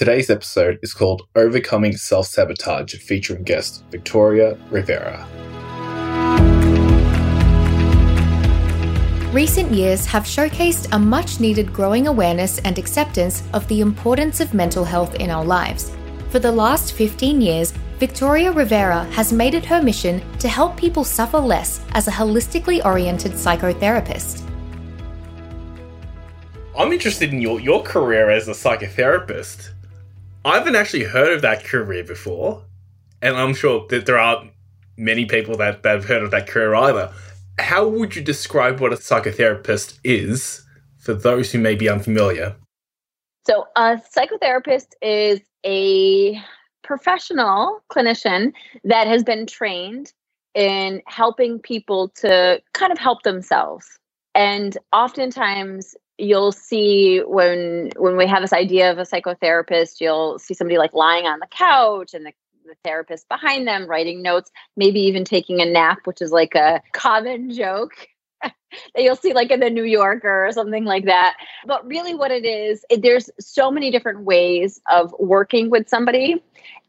Today's episode is called Overcoming Self Sabotage, featuring guest Victoria Rivera. Recent years have showcased a much needed growing awareness and acceptance of the importance of mental health in our lives. For the last 15 years, Victoria Rivera has made it her mission to help people suffer less as a holistically oriented psychotherapist. I'm interested in your, your career as a psychotherapist. I haven't actually heard of that career before, and I'm sure that there are many people that, that have heard of that career either. How would you describe what a psychotherapist is for those who may be unfamiliar? So, a psychotherapist is a professional clinician that has been trained in helping people to kind of help themselves. And oftentimes you'll see when when we have this idea of a psychotherapist, you'll see somebody like lying on the couch and the the therapist behind them writing notes, maybe even taking a nap, which is like a common joke that you'll see like in the New Yorker or something like that. But really, what it is, it, there's so many different ways of working with somebody.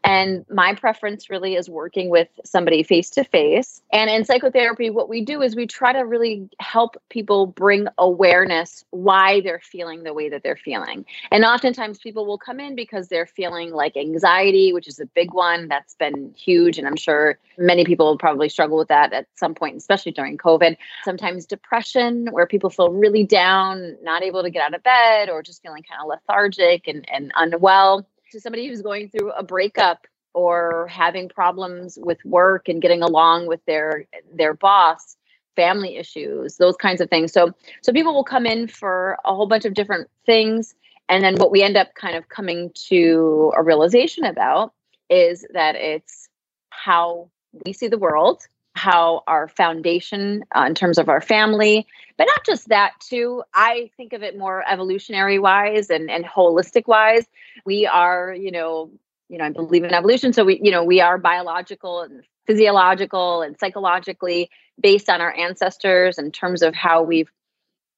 And my preference really is working with somebody face to face. And in psychotherapy, what we do is we try to really help people bring awareness why they're feeling the way that they're feeling. And oftentimes people will come in because they're feeling like anxiety, which is a big one that's been huge. And I'm sure many people probably struggle with that at some point, especially during COVID. Sometimes depression, where people feel really down, not able to get out of bed, or just feeling kind of lethargic and, and unwell to somebody who's going through a breakup or having problems with work and getting along with their their boss family issues those kinds of things. So so people will come in for a whole bunch of different things. And then what we end up kind of coming to a realization about is that it's how we see the world how our foundation uh, in terms of our family but not just that too. I think of it more evolutionary wise and, and holistic wise. We are you know you know i believe in evolution so we you know we are biological and physiological and psychologically based on our ancestors in terms of how we've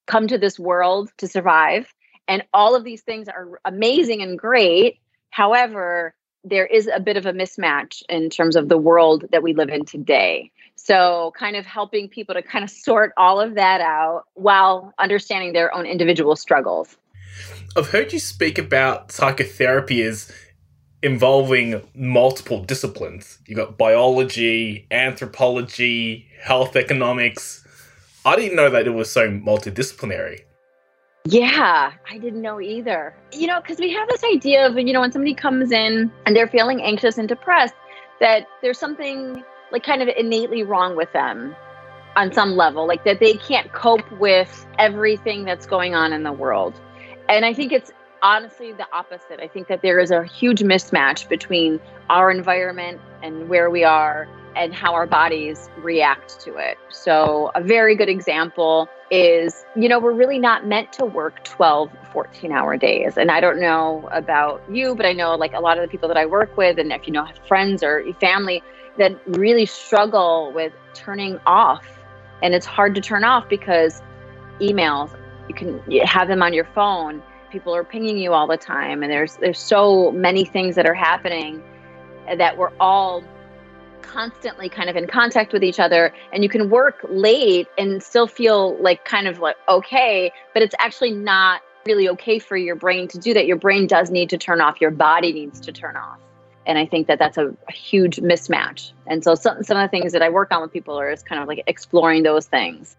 come to this world to survive. And all of these things are amazing and great. However there is a bit of a mismatch in terms of the world that we live in today. So, kind of helping people to kind of sort all of that out while understanding their own individual struggles. I've heard you speak about psychotherapy as involving multiple disciplines. You've got biology, anthropology, health economics. I didn't know that it was so multidisciplinary. Yeah, I didn't know either. You know, because we have this idea of, you know, when somebody comes in and they're feeling anxious and depressed, that there's something like kind of innately wrong with them on some level, like that they can't cope with everything that's going on in the world. And I think it's honestly the opposite. I think that there is a huge mismatch between our environment and where we are and how our bodies react to it. So, a very good example is, you know, we're really not meant to work 12, 14 hour days. And I don't know about you, but I know like a lot of the people that I work with, and if you know, friends or family that really struggle with turning off. And it's hard to turn off because emails, you can have them on your phone. People are pinging you all the time. And there's, there's so many things that are happening that we're all constantly kind of in contact with each other and you can work late and still feel like kind of like okay but it's actually not really okay for your brain to do that. Your brain does need to turn off. Your body needs to turn off. And i think that that's a, a huge mismatch. And so some, some of the things that i work on with people are is kind of like exploring those things.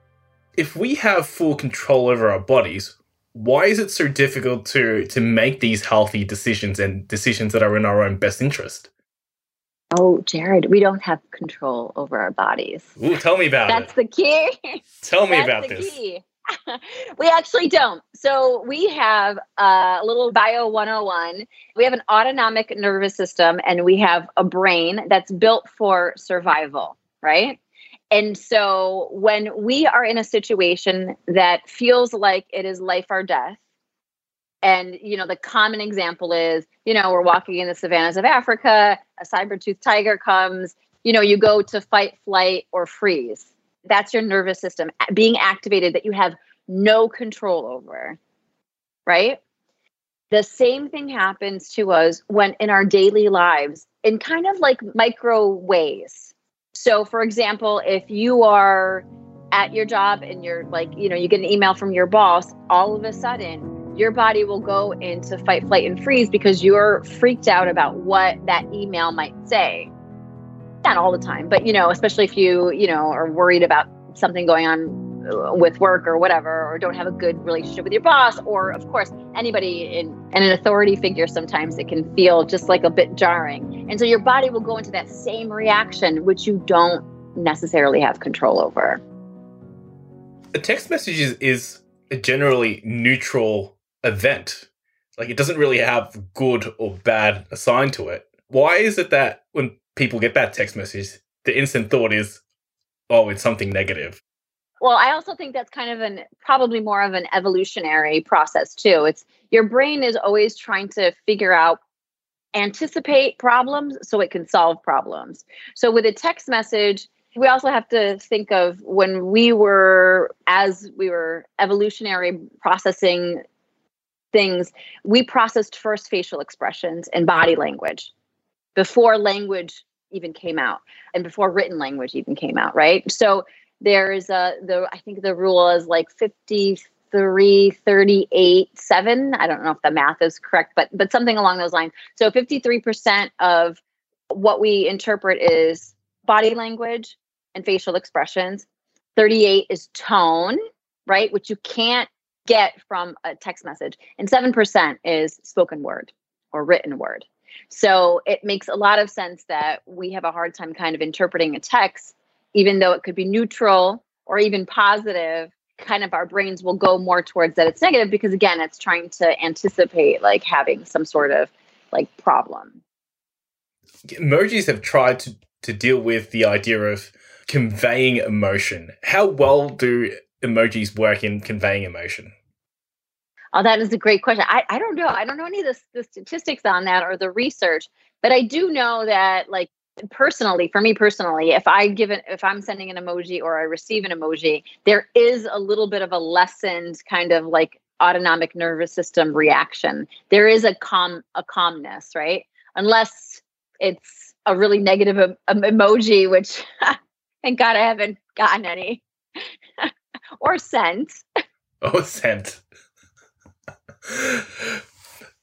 If we have full control over our bodies why is it so difficult to to make these healthy decisions and decisions that are in our own best interest Oh, Jared, we don't have control over our bodies. Ooh, tell me about it. That's it. the key. Tell me about this. Key. we actually don't. So we have a little bio 101. We have an autonomic nervous system and we have a brain that's built for survival, right? And so when we are in a situation that feels like it is life or death, and, you know, the common example is, you know, we're walking in the savannas of Africa, a saber-toothed tiger comes, you know, you go to fight, flight, or freeze. That's your nervous system being activated that you have no control over, right? The same thing happens to us when in our daily lives in kind of like micro ways. So, for example, if you are at your job and you're like, you know, you get an email from your boss, all of a sudden your body will go into fight, flight, and freeze because you're freaked out about what that email might say. Not all the time, but you know, especially if you, you know, are worried about something going on uh, with work or whatever, or don't have a good relationship with your boss, or of course, anybody in, in an authority figure, sometimes it can feel just like a bit jarring. And so your body will go into that same reaction, which you don't necessarily have control over. A text message is, is generally neutral event. Like it doesn't really have good or bad assigned to it. Why is it that when people get that text message, the instant thought is, oh, it's something negative? Well, I also think that's kind of an probably more of an evolutionary process too. It's your brain is always trying to figure out anticipate problems so it can solve problems. So with a text message, we also have to think of when we were as we were evolutionary processing things, we processed first facial expressions and body language before language even came out and before written language even came out, right? So there's a the I think the rule is like 53 38 7. I don't know if the math is correct, but but something along those lines. So 53% of what we interpret is body language and facial expressions. 38 is tone, right? Which you can't get from a text message. And 7% is spoken word or written word. So it makes a lot of sense that we have a hard time kind of interpreting a text even though it could be neutral or even positive, kind of our brains will go more towards that it's negative because again, it's trying to anticipate like having some sort of like problem. Emojis have tried to, to deal with the idea of conveying emotion. How well do emojis work in conveying emotion? Oh, that is a great question. I, I don't know. I don't know any of the, the statistics on that or the research, but I do know that like personally for me personally if i give it if i'm sending an emoji or i receive an emoji there is a little bit of a lessened kind of like autonomic nervous system reaction there is a calm a calmness right unless it's a really negative em- emoji which thank god i haven't gotten any or sent. oh sent.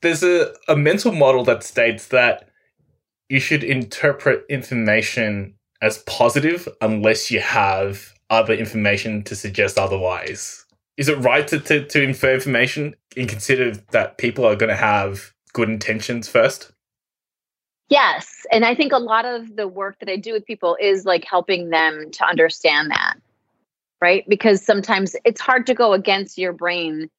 there's a, a mental model that states that you should interpret information as positive unless you have other information to suggest otherwise. Is it right to, to, to infer information and consider that people are going to have good intentions first? Yes. And I think a lot of the work that I do with people is like helping them to understand that, right? Because sometimes it's hard to go against your brain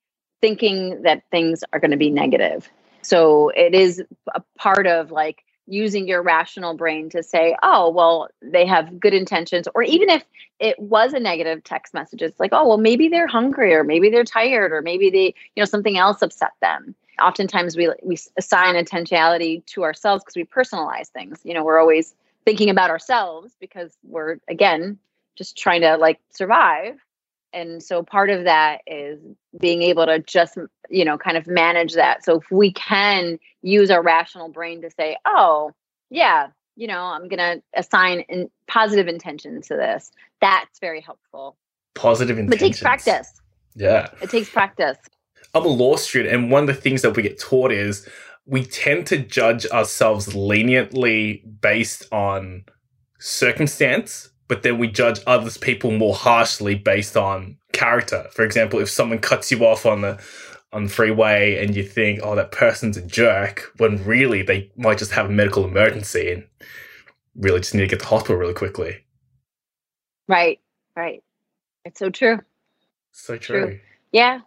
thinking that things are going to be negative. So it is a part of like using your rational brain to say, oh, well, they have good intentions. Or even if it was a negative text message, it's like, oh, well, maybe they're hungry or maybe they're tired or maybe they, you know, something else upset them. Oftentimes we, we assign intentionality to ourselves because we personalize things. You know, we're always thinking about ourselves because we're, again, just trying to like survive. And so part of that is being able to just you know kind of manage that. So if we can use our rational brain to say oh yeah you know i'm going to assign in positive intention to this that's very helpful. Positive intention it takes practice. Yeah. It takes practice. I'm a law student and one of the things that we get taught is we tend to judge ourselves leniently based on circumstance but then we judge others people more harshly based on character. For example, if someone cuts you off on the on the freeway and you think, oh, that person's a jerk, when really they might just have a medical emergency and really just need to get to the hospital really quickly. Right, right. It's so true. So true. true. Yeah.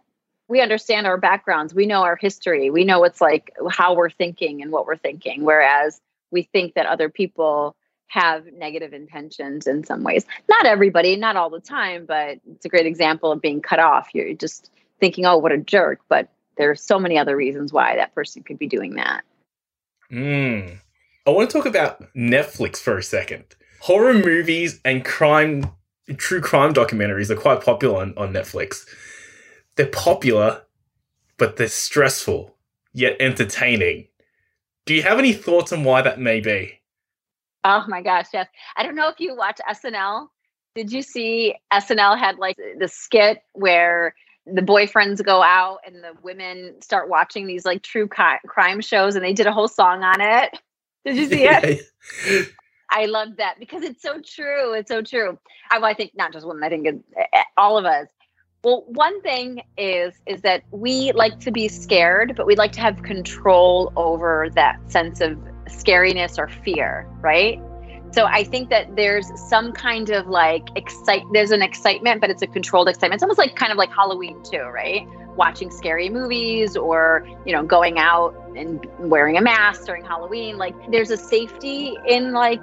We understand our backgrounds. We know our history. We know what's like how we're thinking and what we're thinking. Whereas we think that other people have negative intentions in some ways. Not everybody, not all the time, but it's a great example of being cut off. You're just thinking, oh, what a jerk. But there's so many other reasons why that person could be doing that. Mm. I want to talk about Netflix for a second. Horror movies and crime, true crime documentaries are quite popular on, on Netflix. They're popular, but they're stressful. yet entertaining. Do you have any thoughts on why that may be? Oh my gosh, yes. I don't know if you watch SNL. Did you see SNL had like the skit where the boyfriends go out and the women start watching these like true crime shows and they did a whole song on it? Did you see it? I love that because it's so true. It's so true. I, well, I think not just women. I think eh, eh, all of us. Well, one thing is is that we like to be scared, but we like to have control over that sense of scariness or fear, right? So I think that there's some kind of like excite. There's an excitement, but it's a controlled excitement. It's almost like kind of like Halloween too, right? Watching scary movies or you know going out and wearing a mask during Halloween. Like there's a safety in like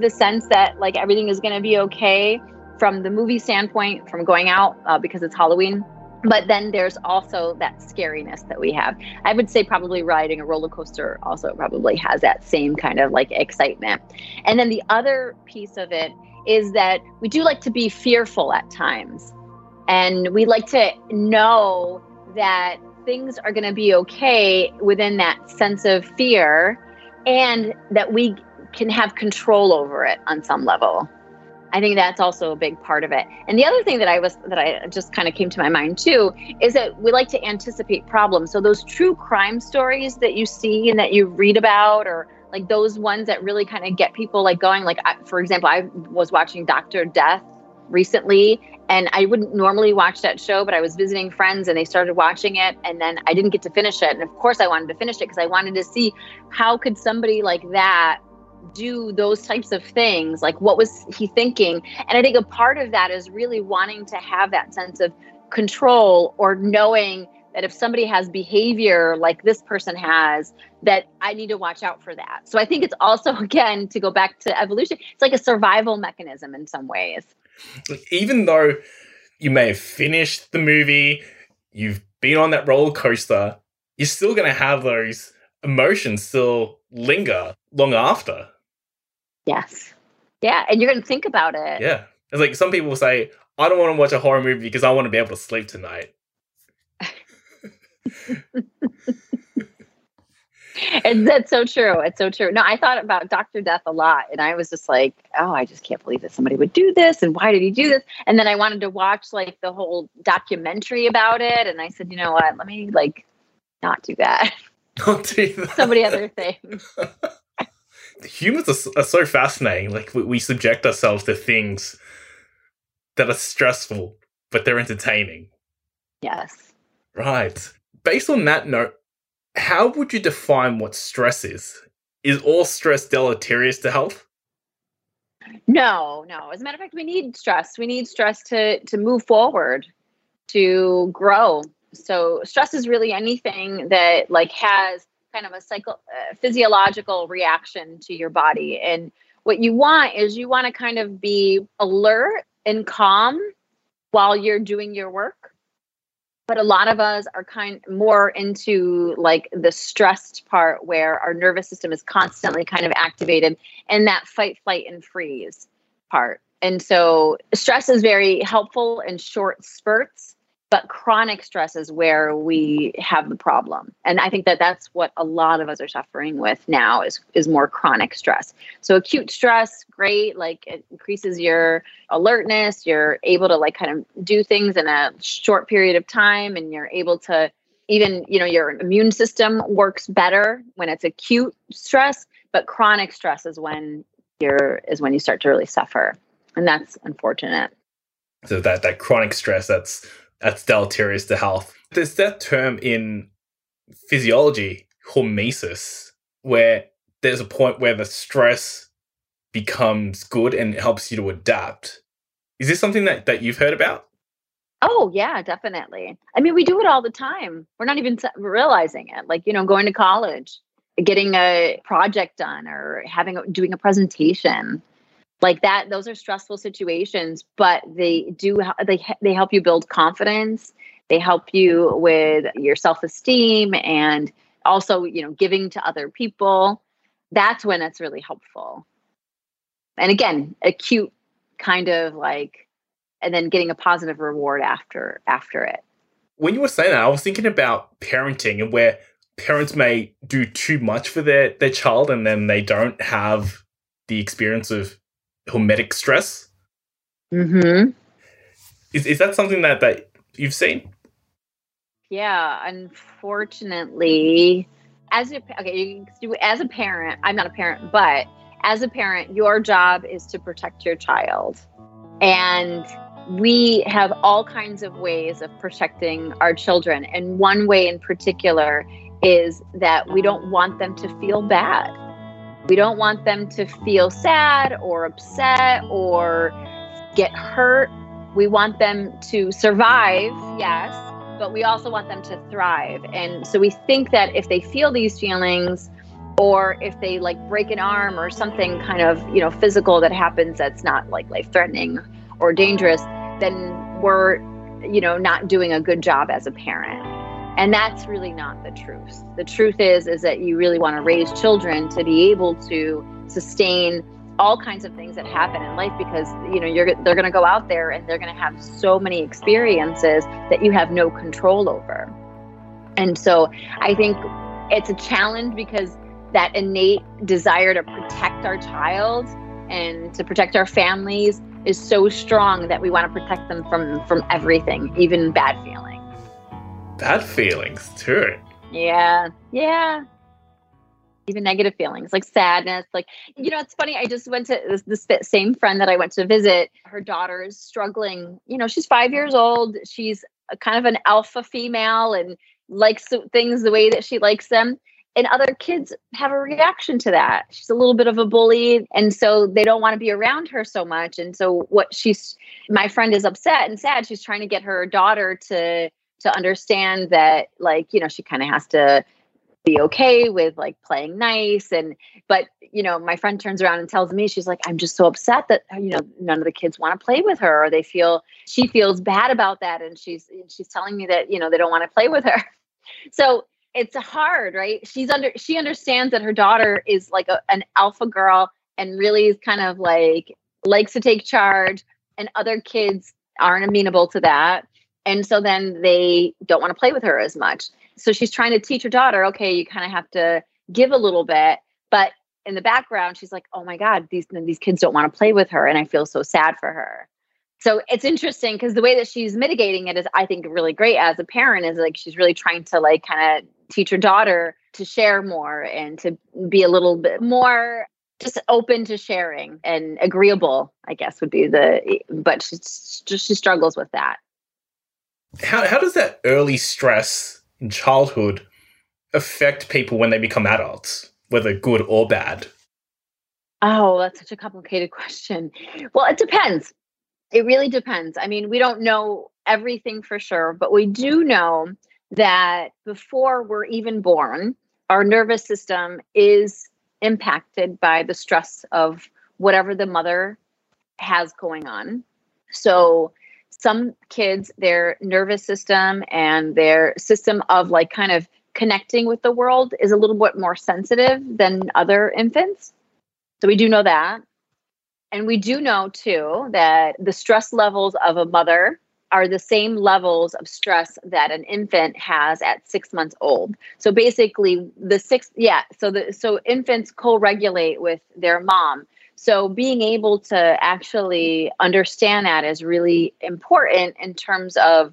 the sense that like everything is to be okay from the movie standpoint, from going out uh, because it's Halloween but then there's also that scariness that we have. I would say probably riding a roller coaster also probably has that same kind of like excitement. And then the other piece of it is that we do like to be fearful at times. And we like to know that things are going to be okay within that sense of fear and that we can have control over it on some level I think that's also a big part of it. And the other thing that I was that I just kind of came to my mind too is that we like to anticipate problems. So those true crime stories that you see and that you read about or like those ones that really kind of get people like going like for example, I was watching Dr. Death recently and I wouldn't normally watch that show but I was visiting friends and they started watching it and then I didn't get to finish it and of course I wanted to finish it because I wanted to see how could somebody like that do those types of things like what was he thinking? And i think a part of that is really wanting to have that sense of control or knowing that if somebody has behavior like this person has that i need to watch out for that. So i think it's also again to go back to evolution it's like a survival mechanism in some ways. Even though you may have finished the movie you've been on that roller coaster you're still going to have those emotions still linger long after Yes. Yeah, and you're going to think about it. Yeah. It's like some people say, I don't want to watch a horror movie because I want to be able to sleep tonight. and that's so true. It's so true. No, I thought about Dr. Death a lot and I was just like, oh, I just can't believe that somebody would do this and why did he do this? And then I wanted to watch like the whole documentary about it and I said, you know what? Let me like not do that. Don't do that. so many other things humans are, are so fascinating. Like we, we subject ourselves to things that are stressful, but they're entertaining. Yes. Right. Based on that note, how would you define what stress is? Is all stress deleterious to health? No, no. As a matter of fact, we need stress. We need stress to to move forward, to grow. So stress is really anything that like has kind of a psycho uh, physiological reaction to your body. And what you want is you want to kind of be alert and calm while you're doing your work. But a lot of us are kind more into like the stressed part where our nervous system is constantly kind of activated and that fight flight and freeze part. And so stress is very helpful in short spurts but chronic stress is where we have the problem. And i think that that's what a lot of us are suffering with now is is more chronic stress. So acute stress great like it increases your alertness. You're able to like kind of do things in a short period of time and you're able to even you know your immune system works better when it's acute stress but chronic stress is when you're is when you start to really suffer. And that's unfortunate. So that that chronic stress that's that's deleterious to health. There's that term in physiology, hormesis, where there's a point where the stress becomes good and helps you to adapt. Is this something that, that you've heard about? Oh, yeah, definitely. I mean, we do it all the time. We're not even realizing it. Like, you know, going to college, getting a project done or having doing a presentation like that those are stressful situations but they do they they help you build confidence. They help you with your self-esteem and also you know giving to other people. That's when it's really helpful. And again acute kind of like and then getting a positive reward after after it. When you were saying that i was thinking about parenting and where parents may do too much for their, their child and then they don't have the experience of hormetic stress. Mm-hmm. Is, is that something that, that you've seen? Yeah, unfortunately, as a okay, you, as a parent, I'm not a parent, but as a parent, your job is to protect your child. And we have all kinds of ways of protecting our children. And one way in particular is that we don't want them to feel bad. We don't want them to feel sad or upset or get hurt. We want them to survive, yes, but we also want them to thrive. And so we think that if they feel these feelings, or if they like break an arm or something kind of you know physical that happens that's not like life threatening or dangerous then we're you know not doing a good job as a parent and that's really not the truth. The truth is is that you really want to raise children to be able to sustain all kinds of things that happen in life because you know you're they're going to go out there and they're going to have so many experiences that you have no control over. And so i think it's a challenge because that innate desire to protect our child and to protect our families is so strong that we want to protect them from from everything even bad feelings bad feelings too. Yeah yeah. Even negative feelings like sadness like you know it's funny i just went to this, this same friend that i went to visit her daughter is struggling you know she's five years old she's kind of an alpha female and likes things the way that she likes them and other kids have a reaction to that. She's a little bit of a bully and so they don't want to be around her so much and so what she's my friend is upset and sad she's trying to get her daughter to to understand that like you know she kind of has to be okay with like playing nice and but you know my friend turns around and tells me she's like i'm just so upset that you know none of the kids want to play with her or they feel she feels bad about that and she's she's telling me that you know they don't want to play with her so it's hard, right? She's under she understands that her daughter is like a, an alpha girl and really is kind of like likes to take charge and other kids aren't amenable to that. And so then they don't want to play with her as much. So she's trying to teach her daughter, okay, you kind of have to give a little bit, but in the background she's like, "Oh my god, these these kids don't want to play with her and I feel so sad for her." so it's interesting because the way that she's mitigating it is i think really great as a parent is like she's really trying to like kind of teach her daughter to share more and to be a little bit more just open to sharing and agreeable i guess would be the but she she struggles with that how, how does that early stress in childhood affect people when they become adults whether good or bad? Oh that's such a complicated question. Well it depends. It really depends. I mean we don't know everything for sure but we do know that before we're even born, our nervous system is impacted by the stress of whatever the mother has going on. So, some kids, their nervous system and their system of like kind of connecting with the world is a little bit more sensitive than other infants. So, we do know that. And we do know too that the stress levels of a mother are the same levels of stress that an infant has at six months old. So basically, the six, yeah. So the so infants co-regulate with their mom. So being able to actually understand that is really important in terms of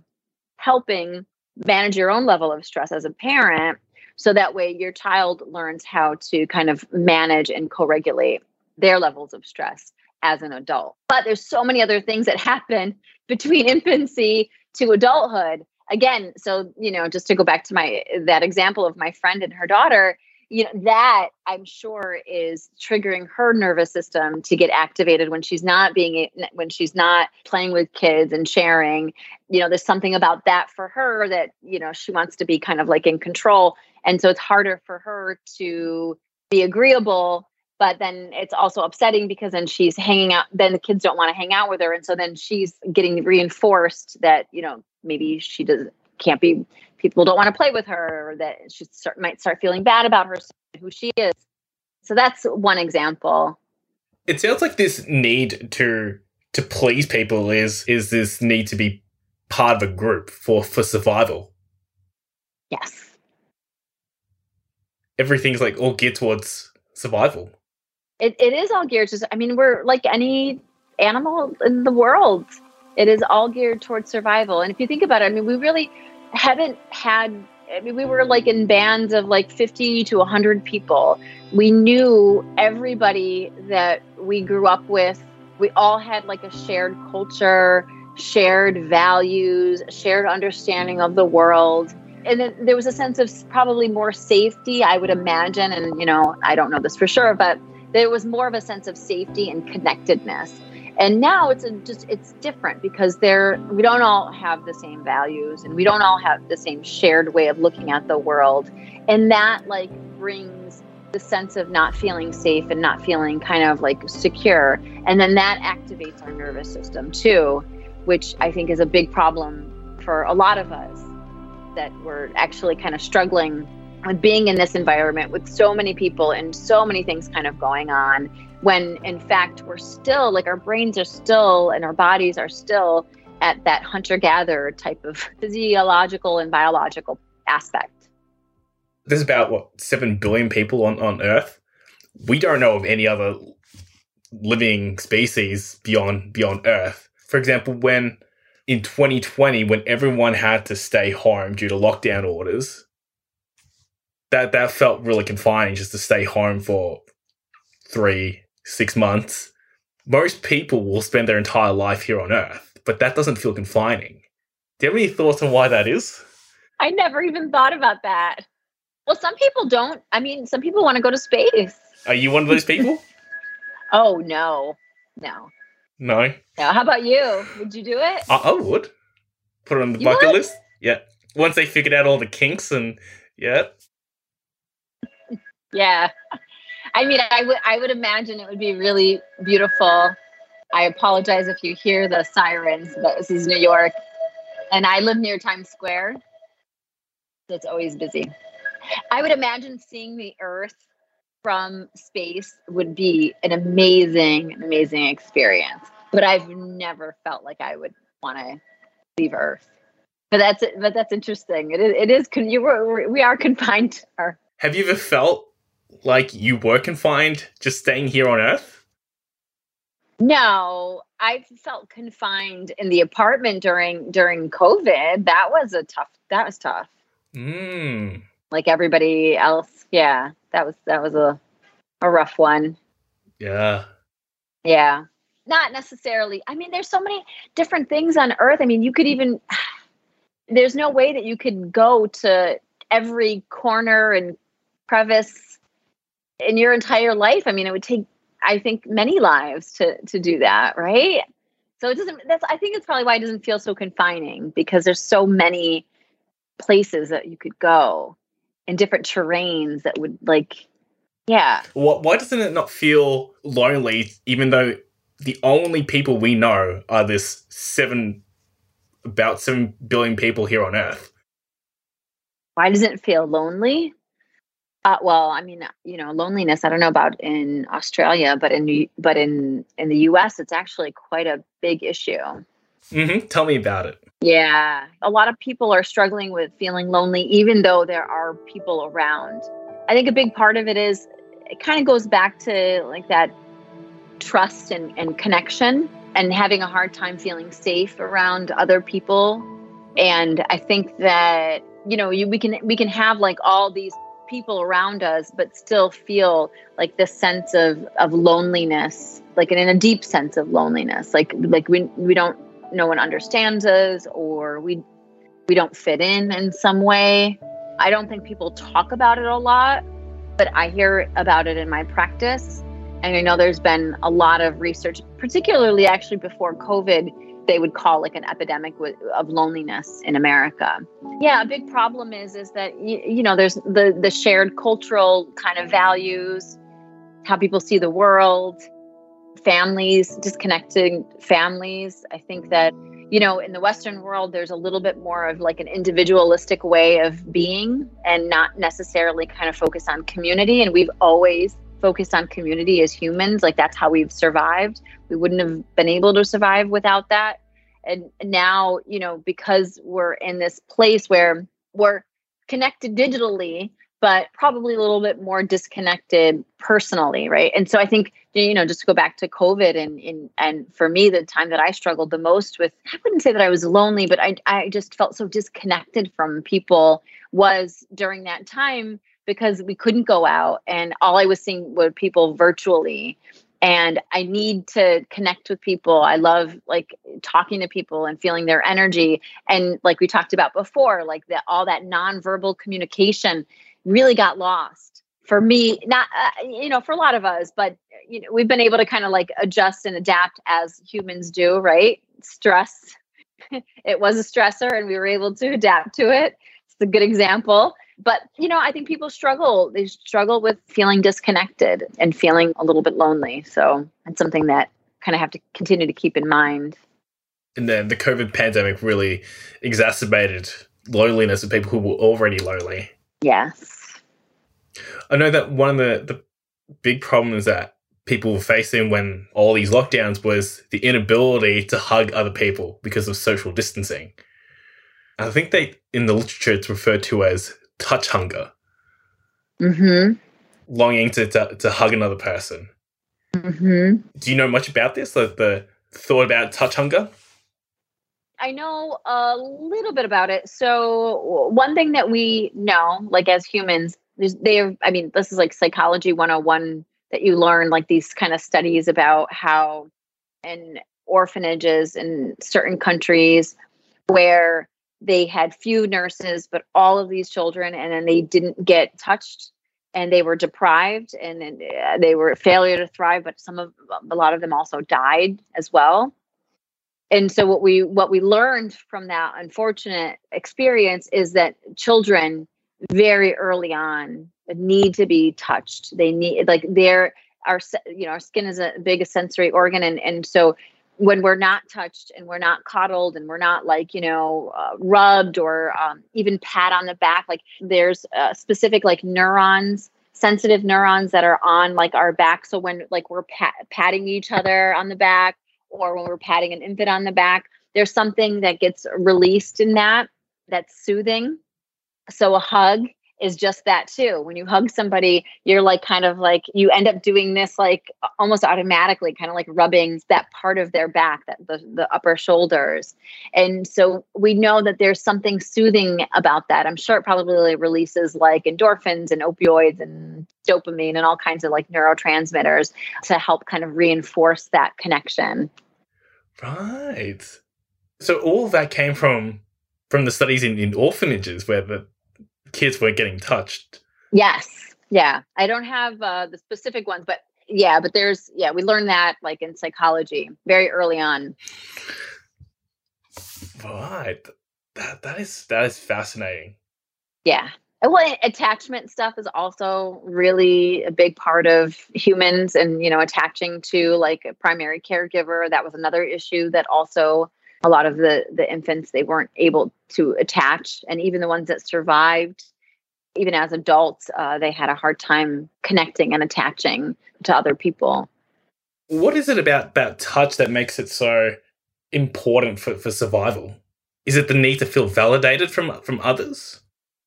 helping manage your own level of stress as a parent. So that way, your child learns how to kind of manage and co-regulate their levels of stress as an adult. But there's so many other things that happen between infancy to adulthood. Again, so you know, just to go back to my that example of my friend and her daughter, you know, that I'm sure is triggering her nervous system to get activated when she's not being when she's not playing with kids and sharing. You know, there's something about that for her that, you know, she wants to be kind of like in control. And so it's harder for her to be agreeable but then it's also upsetting because then she's hanging out then the kids don't want to hang out with her and so then she's getting reinforced that you know maybe she does can't be people don't want to play with her or that she start, might start feeling bad about her who she is so that's one example it sounds like this need to to please people is is this need to be part of a group for for survival yes everything's like all geared towards survival. It, it is all geared to, I mean, we're like any animal in the world. It is all geared towards survival. And if you think about it, I mean, we really haven't had, I mean, we were like in bands of like 50 to 100 people. We knew everybody that we grew up with. We all had like a shared culture, shared values, shared understanding of the world. And then there was a sense of probably more safety, I would imagine. And, you know, I don't know this for sure, but there was more of a sense of safety and connectedness and now it's a, just it's different because there we don't all have the same values and we don't all have the same shared way of looking at the world. And that like brings the sense of not feeling safe and not feeling kind of like secure. And then that activates our nervous system too which i think is a big problem for a lot of us that we're actually kind of struggling with being in this environment with so many people and so many things kind of going on when in fact we're still like our brains are still and our bodies are still at that hunter gatherer type of physiological and biological aspect. There's about what 7 billion people on, on Earth. We don't know of any other living species beyond beyond Earth. For example, when in 2020 when everyone had to stay home due to lockdown orders, that that felt really confining just to stay home for three six months, most people will spend their entire life here on Earth, but that doesn't feel confining. Do you have any thoughts on why that is? I never even thought about that. Well, some people don't. I mean, some people want to go to space. Are you one of those people? oh, no. No. No. No. How about you? Would you do it? I, I would. Put it on the You bucket would? list. Yeah. Once they figured out all the kinks and yeah. Yeah. I mean, I would I would imagine it would be really beautiful. I apologize if you hear the sirens, but this is New York, and I live near Times Square, so it's always busy. I would imagine seeing the Earth from space would be an amazing, amazing experience. But I've never felt like I would want to leave Earth. But that's but that's interesting. It is it is you were, we are confined to our Have you ever felt like you were confined just staying here on Earth? No, I felt confined in the apartment during during COVID. That was a tough. That was tough. Mm. Like everybody else, yeah. That was that was a a rough one. Yeah. Yeah. Not necessarily. I mean, there's so many different things on Earth. I mean, you could even. There's no way that you could go to every corner and crevice in your entire life. I mean, it would take, I think, many lives to to do that, right? So it doesn't. That's. I think it's probably why it doesn't feel so confining because there's so many places that you could go and different terrains that would like, yeah. Why, why doesn't it not feel lonely, even though the only people we know are this seven, about seven billion people here on Earth? Why does it feel lonely? Uh, well, I mean, you know, loneliness. I don't know about in Australia, but in the- but in in the U.S., it's actually quite a big issue. hmm Tell me about it. Yeah, a lot of people are struggling with feeling lonely, even though there are people around. I think a big part of it is it kind of goes back to like that trust and, and connection and having a hard time feeling safe around other people. And I think that you know you, we can we can have like all these people around us, but still feel like this sense of of loneliness, like in a deep sense of loneliness, like like we we don't no one understands us or we we don't fit in in some way. I don't think people talk about it a lot, but I hear about it in my practice. And I know there's been a lot of research, particularly actually before COVID, they would call like an epidemic of loneliness in America. Yeah, a big problem is is that you, know there's the the shared cultural kind of values, how people see the world, families, disconnecting families. I think that, you know, in the Western world, there's a little bit more of like an individualistic way of being and not necessarily kind of focus on community. And we've always focused on community as humans. Like that's how we've survived. We wouldn't have been able to survive without that. And now, you know, because we're in this place where we're connected digitally, but probably a little bit more disconnected personally, right? And so I think you know just to go back to COVID and and and for me the time that I struggled the most with I wouldn't say that I was lonely, but I I just felt so disconnected from people was during that time because we couldn't go out and all I was seeing were people virtually and I need to connect with people. I love like talking to people and feeling their energy. And like we talked about before, like that all that nonverbal communication really got lost for me. Not uh, you know for a lot of us, but you know we've been able to kind of like adjust and adapt as humans do, right? Stress. it was a stressor, and we were able to adapt to it. It's a good example but, you know, I think people struggle. They struggle with feeling disconnected and feeling a little bit lonely. So it's something that kind of have to continue to keep in mind. And then the COVID pandemic really exacerbated loneliness of people who were already lonely. Yes. I know that one of the, the big problems that people were facing when all these lockdowns was the inability to hug other people because of social distancing. I think they in the literature it's referred to as touch hunger. Mm-hmm. Longing to, to, to hug another person. Mm-hmm. Do you know much about this? Like the thought about touch hunger? I know a little bit about it. So one thing that we know, like as humans, they are, I mean, this is like psychology 101 that you learn, like these kind of studies about how in orphanages in certain countries where they had few nurses, but all of these children, and then they didn't get touched and they were deprived and, and uh, they were a failure to thrive, but some of a lot of them also died as well. And so what we what we learned from that unfortunate experience is that children very early on need to be touched. They need like their our you know our skin is a big sensory organ and and so when we're not touched and we're not coddled and we're not like you know uh, rubbed or um, even pat on the back like there's uh, specific like neurons sensitive neurons that are on like our back. So when like we're pat- patting each other on the back or when we're patting an infant on the back there's something that gets released in that that's soothing. So a hug is just that too. When you hug somebody, you're like kind of like you end up doing this like almost automatically, kind of like rubbing that part of their back, that the, the upper shoulders. And so we know that there's something soothing about that. I'm sure it probably releases like endorphins and opioids and dopamine and all kinds of like neurotransmitters to help kind of reinforce that connection. Right. So all that came from from the studies in, in orphanages where the kids weren't getting touched. Yes. Yeah. I don't have uh, the specific ones, but yeah, but there's, yeah, we learned that like in psychology very early on. Right. That, that is, that is fascinating. Yeah. Well, attachment stuff is also really a big part of humans and, you know, attaching to like a primary caregiver. That was another issue that also a lot of the the infants they weren't able to attach. And even the ones that survived even as adults uh, they had a hard time connecting and attaching to other people. What is it about about touch that makes it so important for, for survival? Is it the need to feel validated from from others?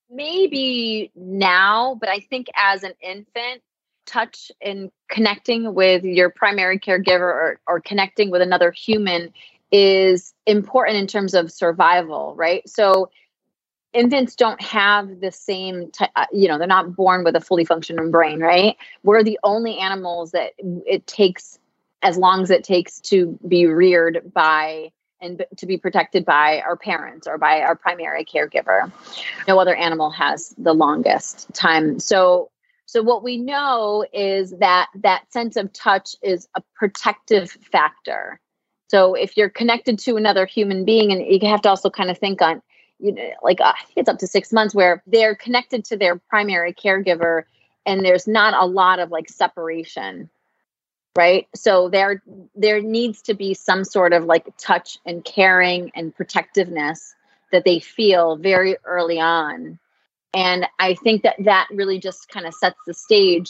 Maybe now but i think as an infant touch and connecting with your primary caregiver or, or connecting with another human is important in terms of survival, right? So infants don't have the same t- uh, you know they're not born with a fully functioning brain right? We're the only animals that it takes as long as it takes to be reared by and to be protected by our parents or by our primary caregiver. No other animal has the longest time. So so what we know is that that sense of touch is a protective factor so if you're connected to another human being, and you have to also kind of think on, you know, like uh, it's up to six months where they're connected to their primary caregiver, and there's not a lot of like separation, right? So there there needs to be some sort of like touch and caring and protectiveness that they feel very early on, and I think that that really just kind of sets the stage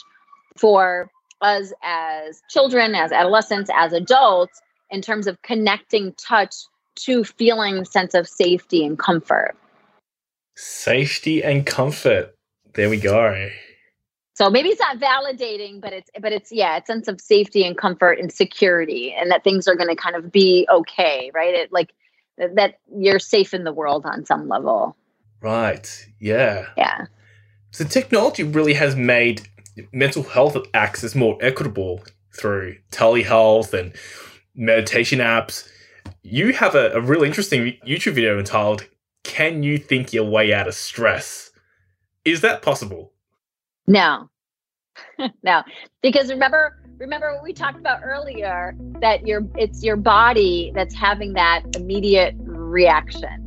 for us as children, as adolescents, as adults in terms of connecting touch to feeling sense of safety and comfort. Safety and comfort. There we go. So maybe it's not validating, but it's but it's yeah, a sense of safety and comfort and security, and that things are going to kind of be okay, right? It like that you're safe in the world on some level. Right. Yeah. Yeah. So technology really has made mental health access more equitable through telehealth and meditation apps. You have a, a really interesting YouTube video entitled "Can You Think Your Way Out of Stress?" Is that possible? No. no. Because remember remember what we talked about earlier that your it's your body that's having that immediate reaction.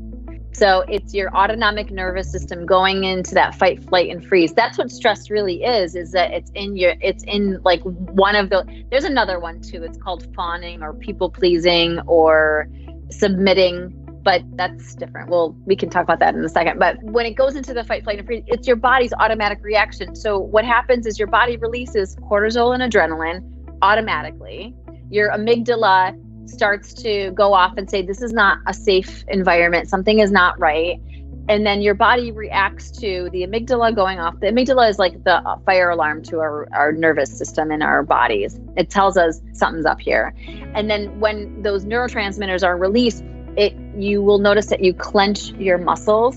So it's your autonomic nervous system going into that fight, flight, and freeze. That's what stress really is. Is that it's in your, it's in like one of the. There's another one too. It's called fawning or people pleasing or submitting, but that's different. Well, we can talk about that in a second. But when it goes into the fight, flight, and freeze, it's your body's automatic reaction. So what happens is your body releases cortisol and adrenaline automatically. Your amygdala starts to go off and say, This is not a safe environment, something is not right. And then your body reacts to the amygdala going off. The amygdala is like the fire alarm to our, our nervous system in our bodies. It tells us something's up here. And then when those neurotransmitters are released, it you will notice that you clench your muscles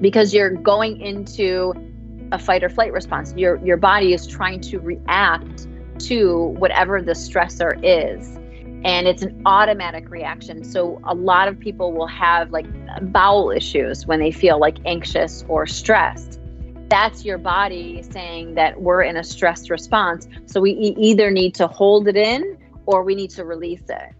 because you're going into a fight or flight response. Your your body is trying to react to whatever the stressor is and it's an automatic reaction. So a lot of people will have like bowel issues when they feel like anxious or stressed. That's your body saying that we're in a stress response. So we either need to hold it in or we need to release it.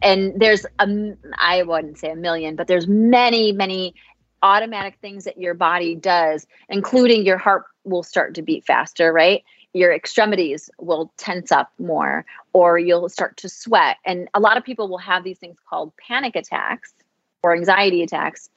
And there's a, I wouldn't say a million, but there's many, many automatic things that your body does, including your heart will start to beat faster, right? Your extremities will tense up more or you'll start to sweat. And a lot of people will have these things called panic attacks or anxiety attacks.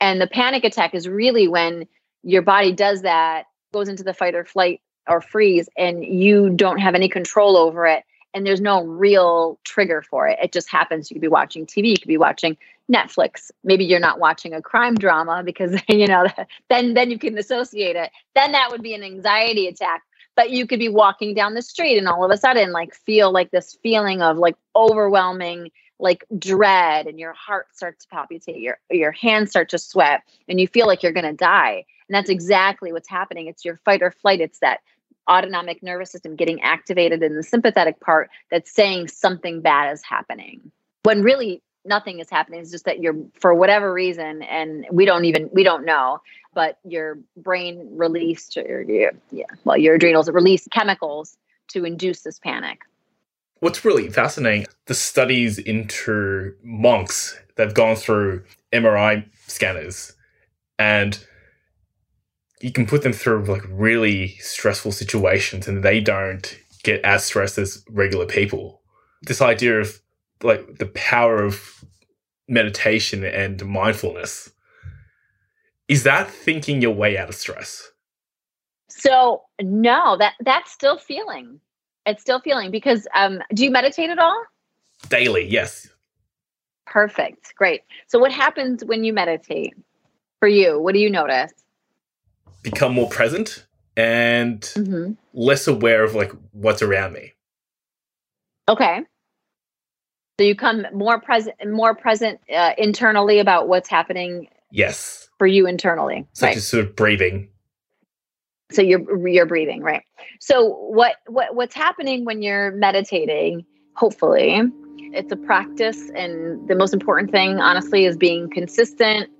And the panic attack is really when your body does that goes into the fight or flight or freeze and you don't have any control over it and there's no real trigger for it. It just happens. You could be watching tv you could be watching netflix. Maybe you're not watching a crime drama because you know then then you can associate it. Then that would be an anxiety attack but you could be walking down the street and all of a sudden like feel like this feeling of like overwhelming like dread and your heart starts to palpitate your your hands start to sweat and you feel like you're going to die. And that's exactly what's happening. It's your fight or flight. It's that autonomic nervous system getting activated in the sympathetic part that's saying something bad is happening. When really nothing is happening. It's just that you're for whatever reason and we don't even we don't know but your brain released or your, yeah well your adrenals release chemicals to induce this panic. What's really fascinating the studies into monks that have gone through mri scanners and you can put them through like really stressful situations and they don't get as stressed as regular people. This idea of like the power of meditation and mindfulness. Is that thinking your way out of stress? So no that that's still feeling. It's still feeling because um do you meditate at all? Daily yes. Perfect. Great. So what happens when you meditate for you? What do you notice? Become more present and mm-hmm. less aware of like what's around me. Okay so you come more present, more present uh, internally about what's happening. Yes. For you internally, such right. as sort of breathing. So you're you're breathing, right? So what what what's happening when you're meditating? Hopefully, it's a practice, and the most important thing, honestly, is being consistent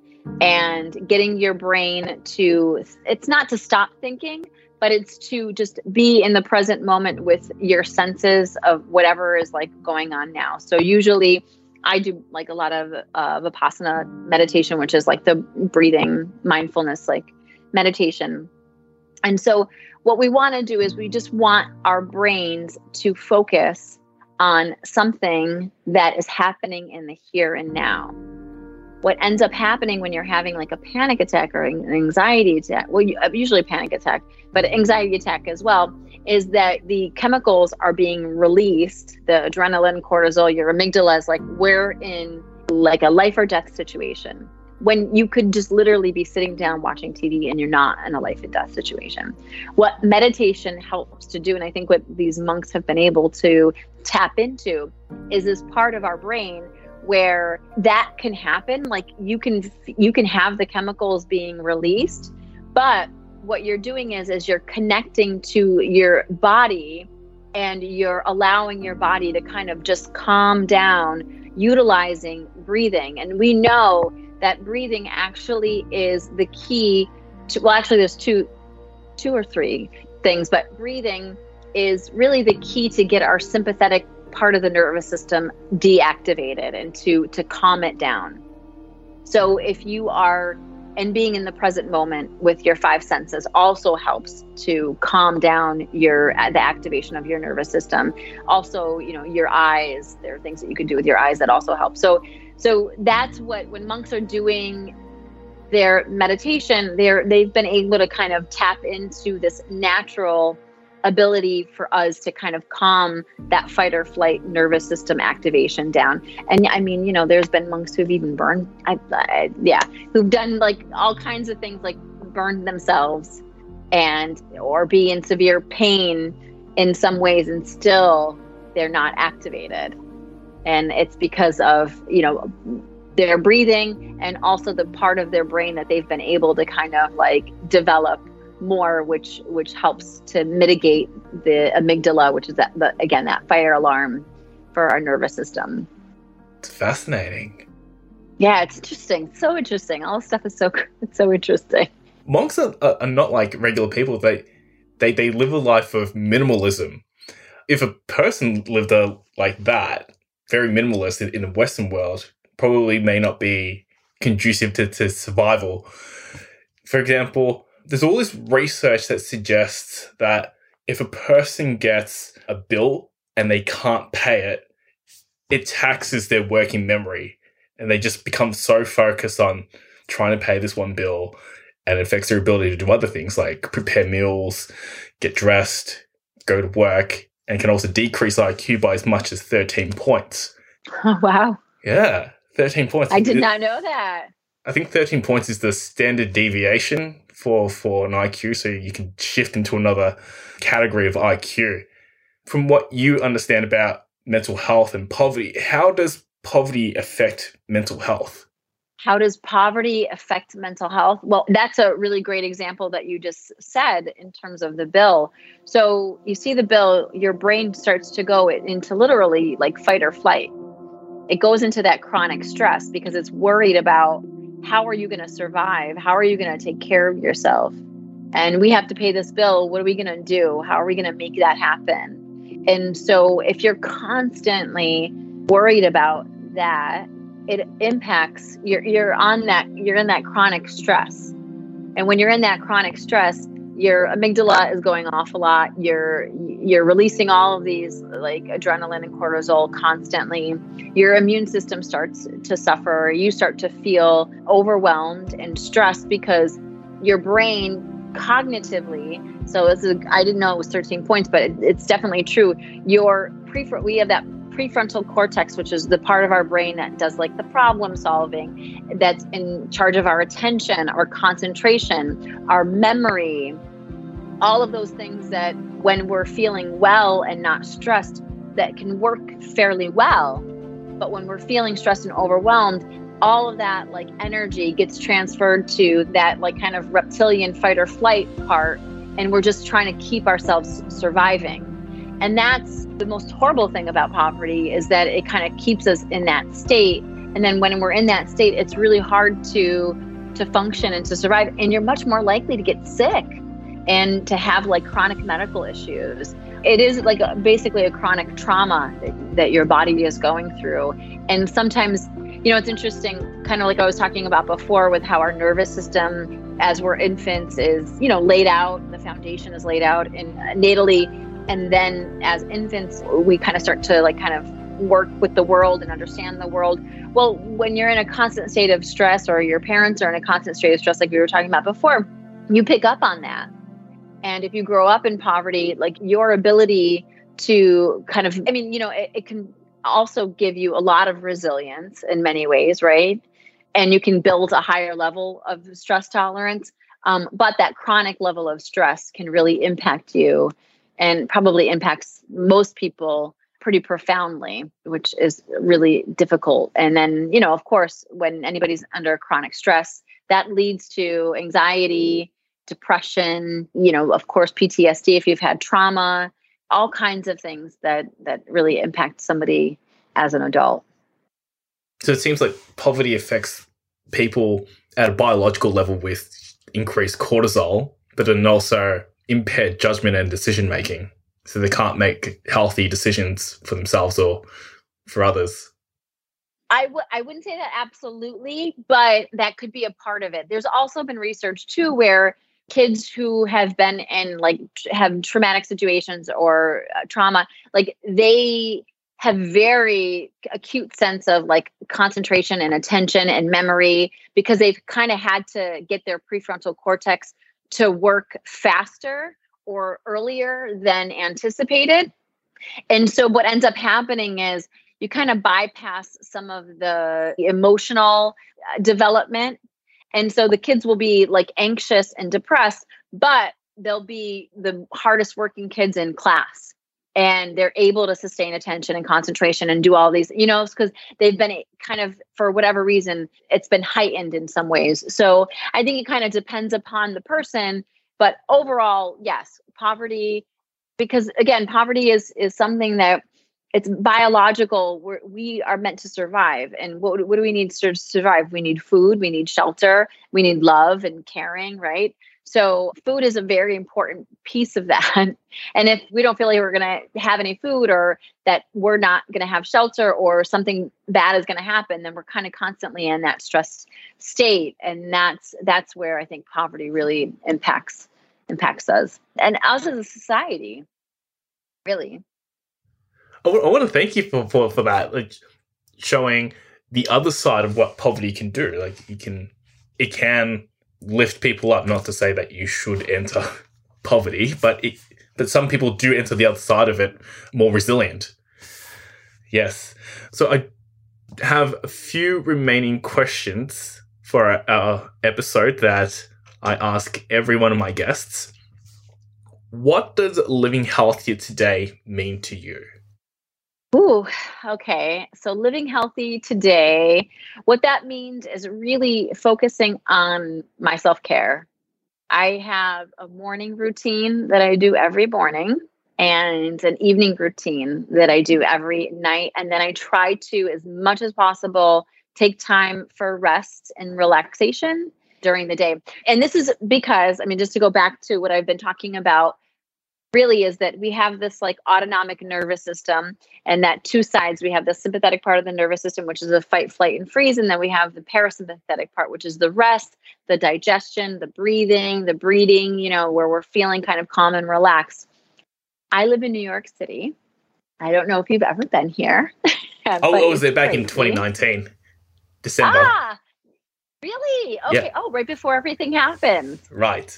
and getting your brain to. It's not to stop thinking, but it's to just be in the present moment with your senses of whatever is like going on now. So usually I do like a lot of uh, vipassana meditation, which is like the breathing mindfulness, like meditation. And so what we want to do is we just want our brains to focus on something that is happening in the here and now what ends up happening when you're having like a panic attack or an anxiety attack well uh, usually panic attack but anxiety attack as well is that the chemicals are being released the adrenaline cortisol your amygdala is like we're in like a life or death situation when you could just literally be sitting down watching TV and you're not in a life and death situation. What meditation helps to do, and I think what these monks have been able to tap into, is this part of our brain where that can happen. Like you can you can have the chemicals being released, but what you're doing is is you're connecting to your body and you're allowing your body to kind of just calm down utilizing breathing and we know that breathing actually is the key to well actually there's two two or three things but breathing is really the key to get our sympathetic part of the nervous system deactivated and to to calm it down. So if you are and being in the present moment with your five senses also helps to calm down your uh, the activation of your nervous system. Also you know your eyes there are things that you can do with your eyes that also help. So so that's what when monks are doing their meditation they're they've been able to kind of tap into this natural ability for us to kind of calm that fight or flight nervous system activation down. And I mean, you know, there's been monks who've even burned, I, I, yeah, who've done like all kinds of things like burned themselves and or be in severe pain in some ways and still they're not activated. And it's because of, you know, their breathing and also the part of their brain that they've been able to kind of like develop more, which which helps to mitigate the amygdala, which is that the, again that fire alarm for our nervous system. It's fascinating. Yeah, it's interesting. So interesting. All this stuff is so it's so interesting. Monks are, are not like regular people. They they they live a life of minimalism. If a person lived a like that, very minimalist in, in the Western world, probably may not be conducive to, to survival. For example, there's all this research that suggests that if a person gets a bill and they can't pay it, it taxes their working memory and they just become so focused on trying to pay this one bill and it affects their ability to do other things like prepare meals, get dressed, go to work, and can also decrease IQ by as much as 13 points. Oh, wow. Yeah, 13 points. I did not know that. I think 13 points is the standard deviation for for an IQ, so you can shift into another category of IQ. From what you understand about mental health and poverty, how does poverty affect mental health? How does poverty affect mental health? Well, that's a really great example that you just said in terms of the bill. So, you see the bill, your brain starts to go into literally like fight or flight. It goes into that chronic stress because it's worried about how are you going to survive? How are you going to take care of yourself? And we have to pay this bill. What are we going to do? How are we going to make that happen? And so, if you're constantly worried about that, it impacts you're you're on that you're in that chronic stress. And when you're in that chronic stress, your amygdala is going off a lot. You're you're releasing all of these like adrenaline and cortisol constantly. Your immune system starts to suffer. You start to feel overwhelmed and stressed because your brain cognitively so this is i didn't know it was 13 points but it, it's definitely true. Your prefront we have that prefrontal cortex, which is the part of our brain that does like the problem solving, that's in charge of our attention, our concentration, our memory, all of those things that when we're feeling well and not stressed, that can work fairly well. But when we're feeling stressed and overwhelmed, all of that like energy gets transferred to that like kind of reptilian fight or flight part and we're just trying to keep ourselves surviving and that's the most horrible thing about poverty is that it kind of keeps us in that state. And then when we're in that state, it's really hard to to function and to survive. And you're much more likely to get sick and to have like chronic medical issues. It is like a, basically a chronic trauma that, your body is going through. And sometimes, you know, it's interesting, kind of like I was talking about before with how our nervous system as we're infants is, you know, laid out, the foundation is laid out and uh, natally and then as infants we kind of start to like kind of work with the world and understand the world. Well when you're in a constant state of stress or your parents are in a constant state of stress like we were talking about before you pick up on that. And if you grow up in poverty like your ability to kind of i mean you know it, it can also give you a lot of resilience in many ways right? And you can build a higher level of stress tolerance. Um, but that chronic level of stress can really impact you and probably impacts most people pretty profoundly, which is really difficult. And then, you know, of course, when anybody's under chronic stress, that leads to anxiety, depression, you know, of course, PTSD if you've had trauma, all kinds of things that that really impact somebody as an adult. So it seems like poverty affects people at a biological level with increased cortisol, but then also impaired judgment and decision making. So they can't make healthy decisions for themselves or for others. I w- I wouldn't say that absolutely, but that could be a part of it. There's also been research too where kids who have been in like have traumatic situations or uh, trauma, like they have very acute sense of like concentration and attention and memory because they've kind of had to get their prefrontal cortex to work faster or earlier than anticipated. And so what ends up happening is you kind of bypass some of the emotional uh, development. And so the kids will be like anxious and depressed, but they'll be the hardest working kids in class and they're able to sustain attention and concentration and do all these you know because they've been kind of for whatever reason it's been heightened in some ways. So i think it kind of depends upon the person but overall yes poverty because again poverty is is something that it's biological. We're, we are meant to survive and what, what do we need to survive? We need food we need shelter we need love and caring right so food is a very important piece of that. And if we don't feel like we're going to have any food or that we're not going to have shelter or something bad is going to happen, then we're kind of constantly in that stressed state. And that's that's where I think poverty really impacts impacts us and us as a society. Really. I, w- I want to thank you for, for for that, like showing the other side of what poverty can do. Like you can, it can lift people up. Not to say that you should enter poverty, but it, but some people do enter the other side of it more resilient. Yes. So I have a few remaining questions for our, episode that I ask every one of my guests. What does living healthier today mean to you? Ooh, okay. So living healthy today, what that means is really focusing on my self care. I have a morning routine that I do every morning and an evening routine that I do every night. And then I try to, as much as possible, take time for rest and relaxation during the day. And this is because, I mean, just to go back to what I've been talking about really is that we have this like autonomic nervous system and that two sides we have the sympathetic part of the nervous system which is the fight flight and freeze and then we have the parasympathetic part which is the rest the digestion the breathing the breathing you know where we're feeling kind of calm and relaxed. I live in new york city. I don't know if you've ever been here. Oh, oh was it back crazy. in 2019 december. Ah really? Okay. Yeah. oh right before everything happened. Right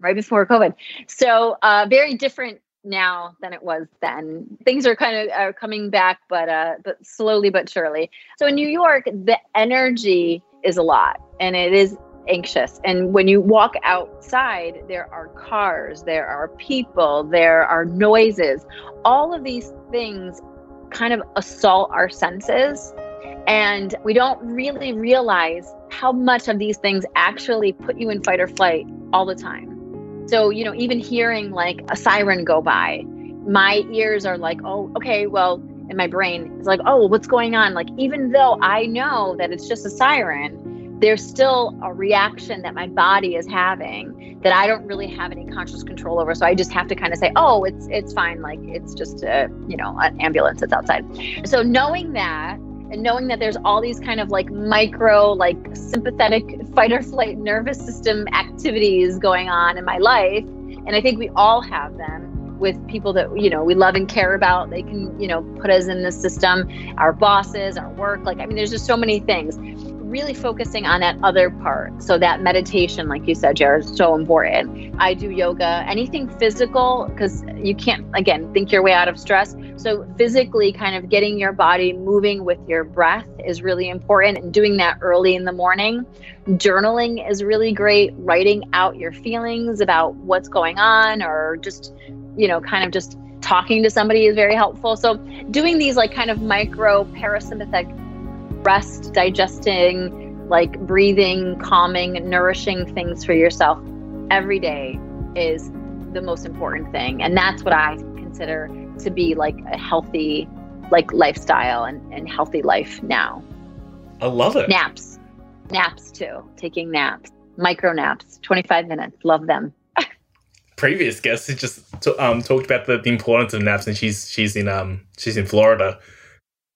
right before COVID. So uh, very different now than it was then. Things are kind of are coming back, but uh, but slowly but surely. So in New York, the energy is a lot, and it is anxious. And when you walk outside, there are cars, there are people, there are noises. All of these things kind of assault our senses. And we don't really realize how much of these things actually put you in fight or flight all the time. So, you know, even hearing like a siren go by, my ears are like, oh, okay, well, and my brain is like, oh, what's going on? Like, even though I know that it's just a siren, there's still a reaction that my body is having that I don't really have any conscious control over. So I just have to kind of say, oh, it's it's fine. Like it's just a you know an ambulance that's outside. So knowing that and knowing that there's all these kind of like micro like sympathetic fight or flight nervous system activities going on in my life and i think we all have them with people that you know we love and care about. They can you know put us in the system our bosses our work like i mean there's just so many things really focusing on that other part. So that meditation, like you said, Jared, is so important. I do yoga, anything physical, because you can't, again, think your way out of stress. So physically kind of getting your body moving with your breath is really important and doing that early in the morning. Journaling is really great. Writing out your feelings about what's going on or just, you know, kind of just talking to somebody is very helpful. So doing these like kind of micro parasympathetic rest, digesting, like breathing, calming, nourishing things for yourself every day is the most important thing. And that's what I consider to be like a healthy like lifestyle and, and healthy life now. I love it. Naps. Naps too. Taking naps. Micro naps. 25 minutes. Love them. Previous guest has just t- um, talked about the, the importance of naps and she's she's in um she's in Florida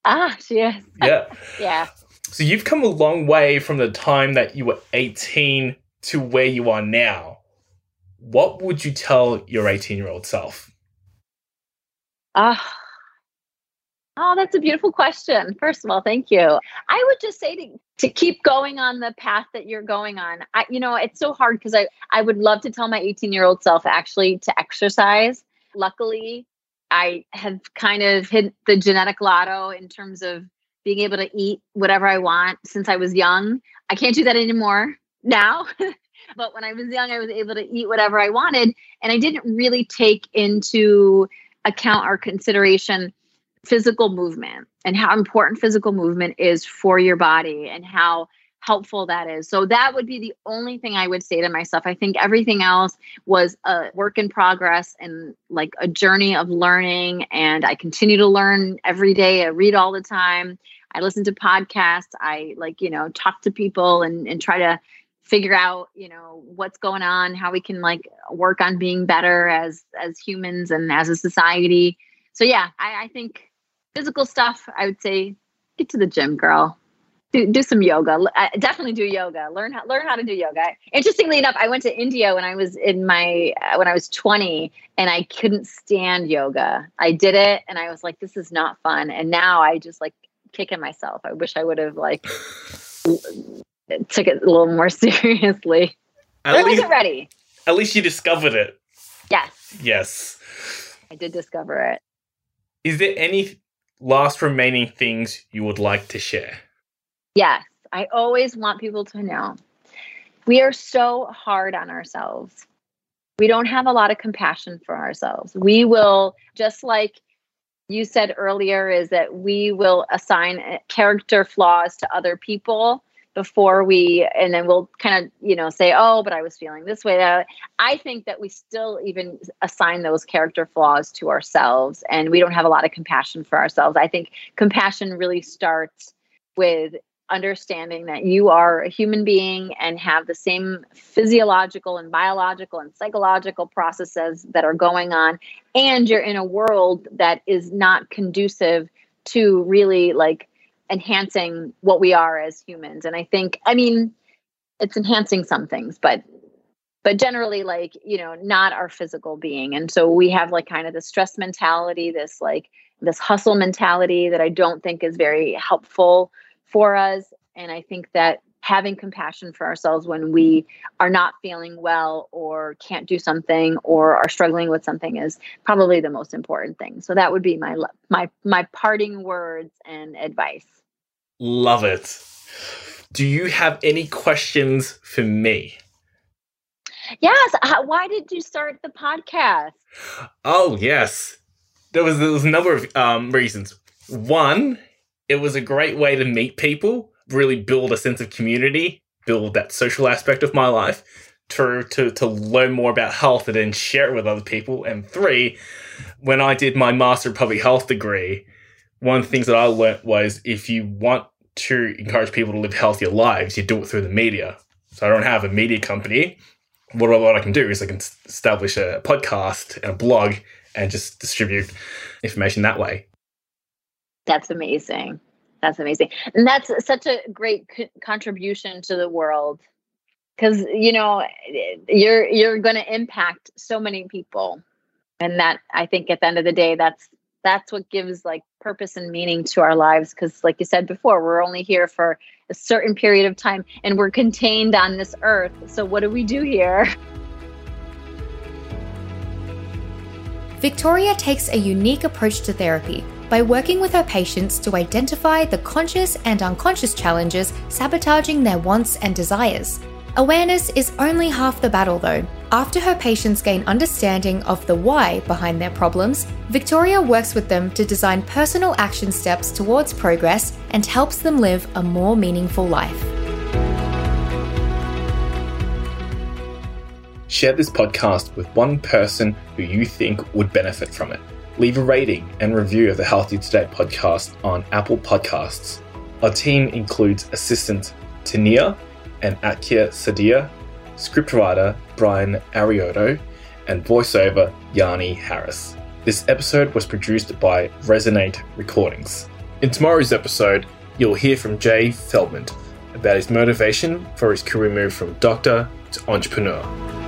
Ah, she is. Yeah. yeah. So you've come a long way from the time that you were 18 to where you are now. What would you tell your 18 year old self? Ah. Uh, oh, that's a beautiful question. First of all, thank you. I would just say to, to keep going on the path that you're going on. I, you know, it's so hard because I, I would love to tell my 18 year old self actually to exercise. Luckily, I have kind of hit the genetic lotto in terms of being able to eat whatever I want since I was young. I can't do that anymore now. but when I was young, I was able to eat whatever I wanted. And I didn't really take into account or consideration physical movement and how important physical movement is for your body and how helpful that is. So that would be the only thing I would say to myself. I think everything else was a work in progress and like a journey of learning. And I continue to learn every day. I read all the time. I listen to podcasts. I like, you know, talk to people and, and try to figure out, you know, what's going on, how we can like work on being better as as humans and as a society. So yeah, I, I think physical stuff, I would say get to the gym, girl do, do some yoga. I definitely do yoga. Learn how learn how to do yoga. Interestingly enough, I went to India when I was in my uh, when I was 20 and I couldn't stand yoga. I did it and I was like this is not fun. And now I just like kicking myself. I wish I would have like took it a little more seriously. At I wasn't ready. At least you discovered it. Yes. Yes. I did discover it. Is there any last remaining things you would like to share? Yes, I always want people to know we are so hard on ourselves. We don't have a lot of compassion for ourselves. We will, just like you said earlier, is that we will assign uh, character flaws to other people before we, and then we'll kind of, you know, say, oh, but I was feeling this way. That I think that we still even assign those character flaws to ourselves and we don't have a lot of compassion for ourselves. I think compassion really starts with understanding that you are a human being and have the same physiological and biological and psychological processes that are going on and you're in a world that is not conducive to really like enhancing what we are as humans. And i think i mean it's enhancing some things but but generally like you know not our physical being. And so we have like kind of the stress mentality this like this hustle mentality that i don't think is very helpful for us. And I think that having compassion for ourselves when we are not feeling well or can't do something or are struggling with something is probably the most important thing. So that would be my my my parting words and advice. Love it. Do you have any questions for me? Yes. Why did you start the podcast? Oh, yes. There was, there was a number of um, reasons. One, it was a great way to meet people, really build a sense of community, build that social aspect of my life, to to to learn more about health and then share it with other people. And three, when I did my master of public health degree, one of the things that I learned was if you want to encourage people to live healthier lives, you do it through the media. So I don't have a media company. What, what I can do is I can establish a podcast and a blog and just distribute information that way. That's amazing. That's amazing. And that's such a great co- contribution to the world cuz you know you're you're going to impact so many people. And that I think at the end of the day that's that's what gives like purpose and meaning to our lives cuz like you said before we're only here for a certain period of time and we're contained on this earth. So, what do we do here? Victoria takes a unique approach to therapy by working with her patients to identify the conscious and unconscious challenges sabotaging their wants and desires. Awareness is only half the battle, though. After her patients gain understanding of the why behind their problems, Victoria works with them to design personal action steps towards progress and helps them live a more meaningful life. Share this podcast with one person who you think would benefit from it. Leave a rating and review of the Healthy Today podcast on Apple Podcasts. Our team includes assistant Tania and Akia Sadia, scriptwriter Brian Arioto, and voiceover Yanni Harris. This episode was produced by Resonate Recordings. In tomorrow's episode, you'll hear from Jay Feldman about his motivation for his career move from doctor to entrepreneur.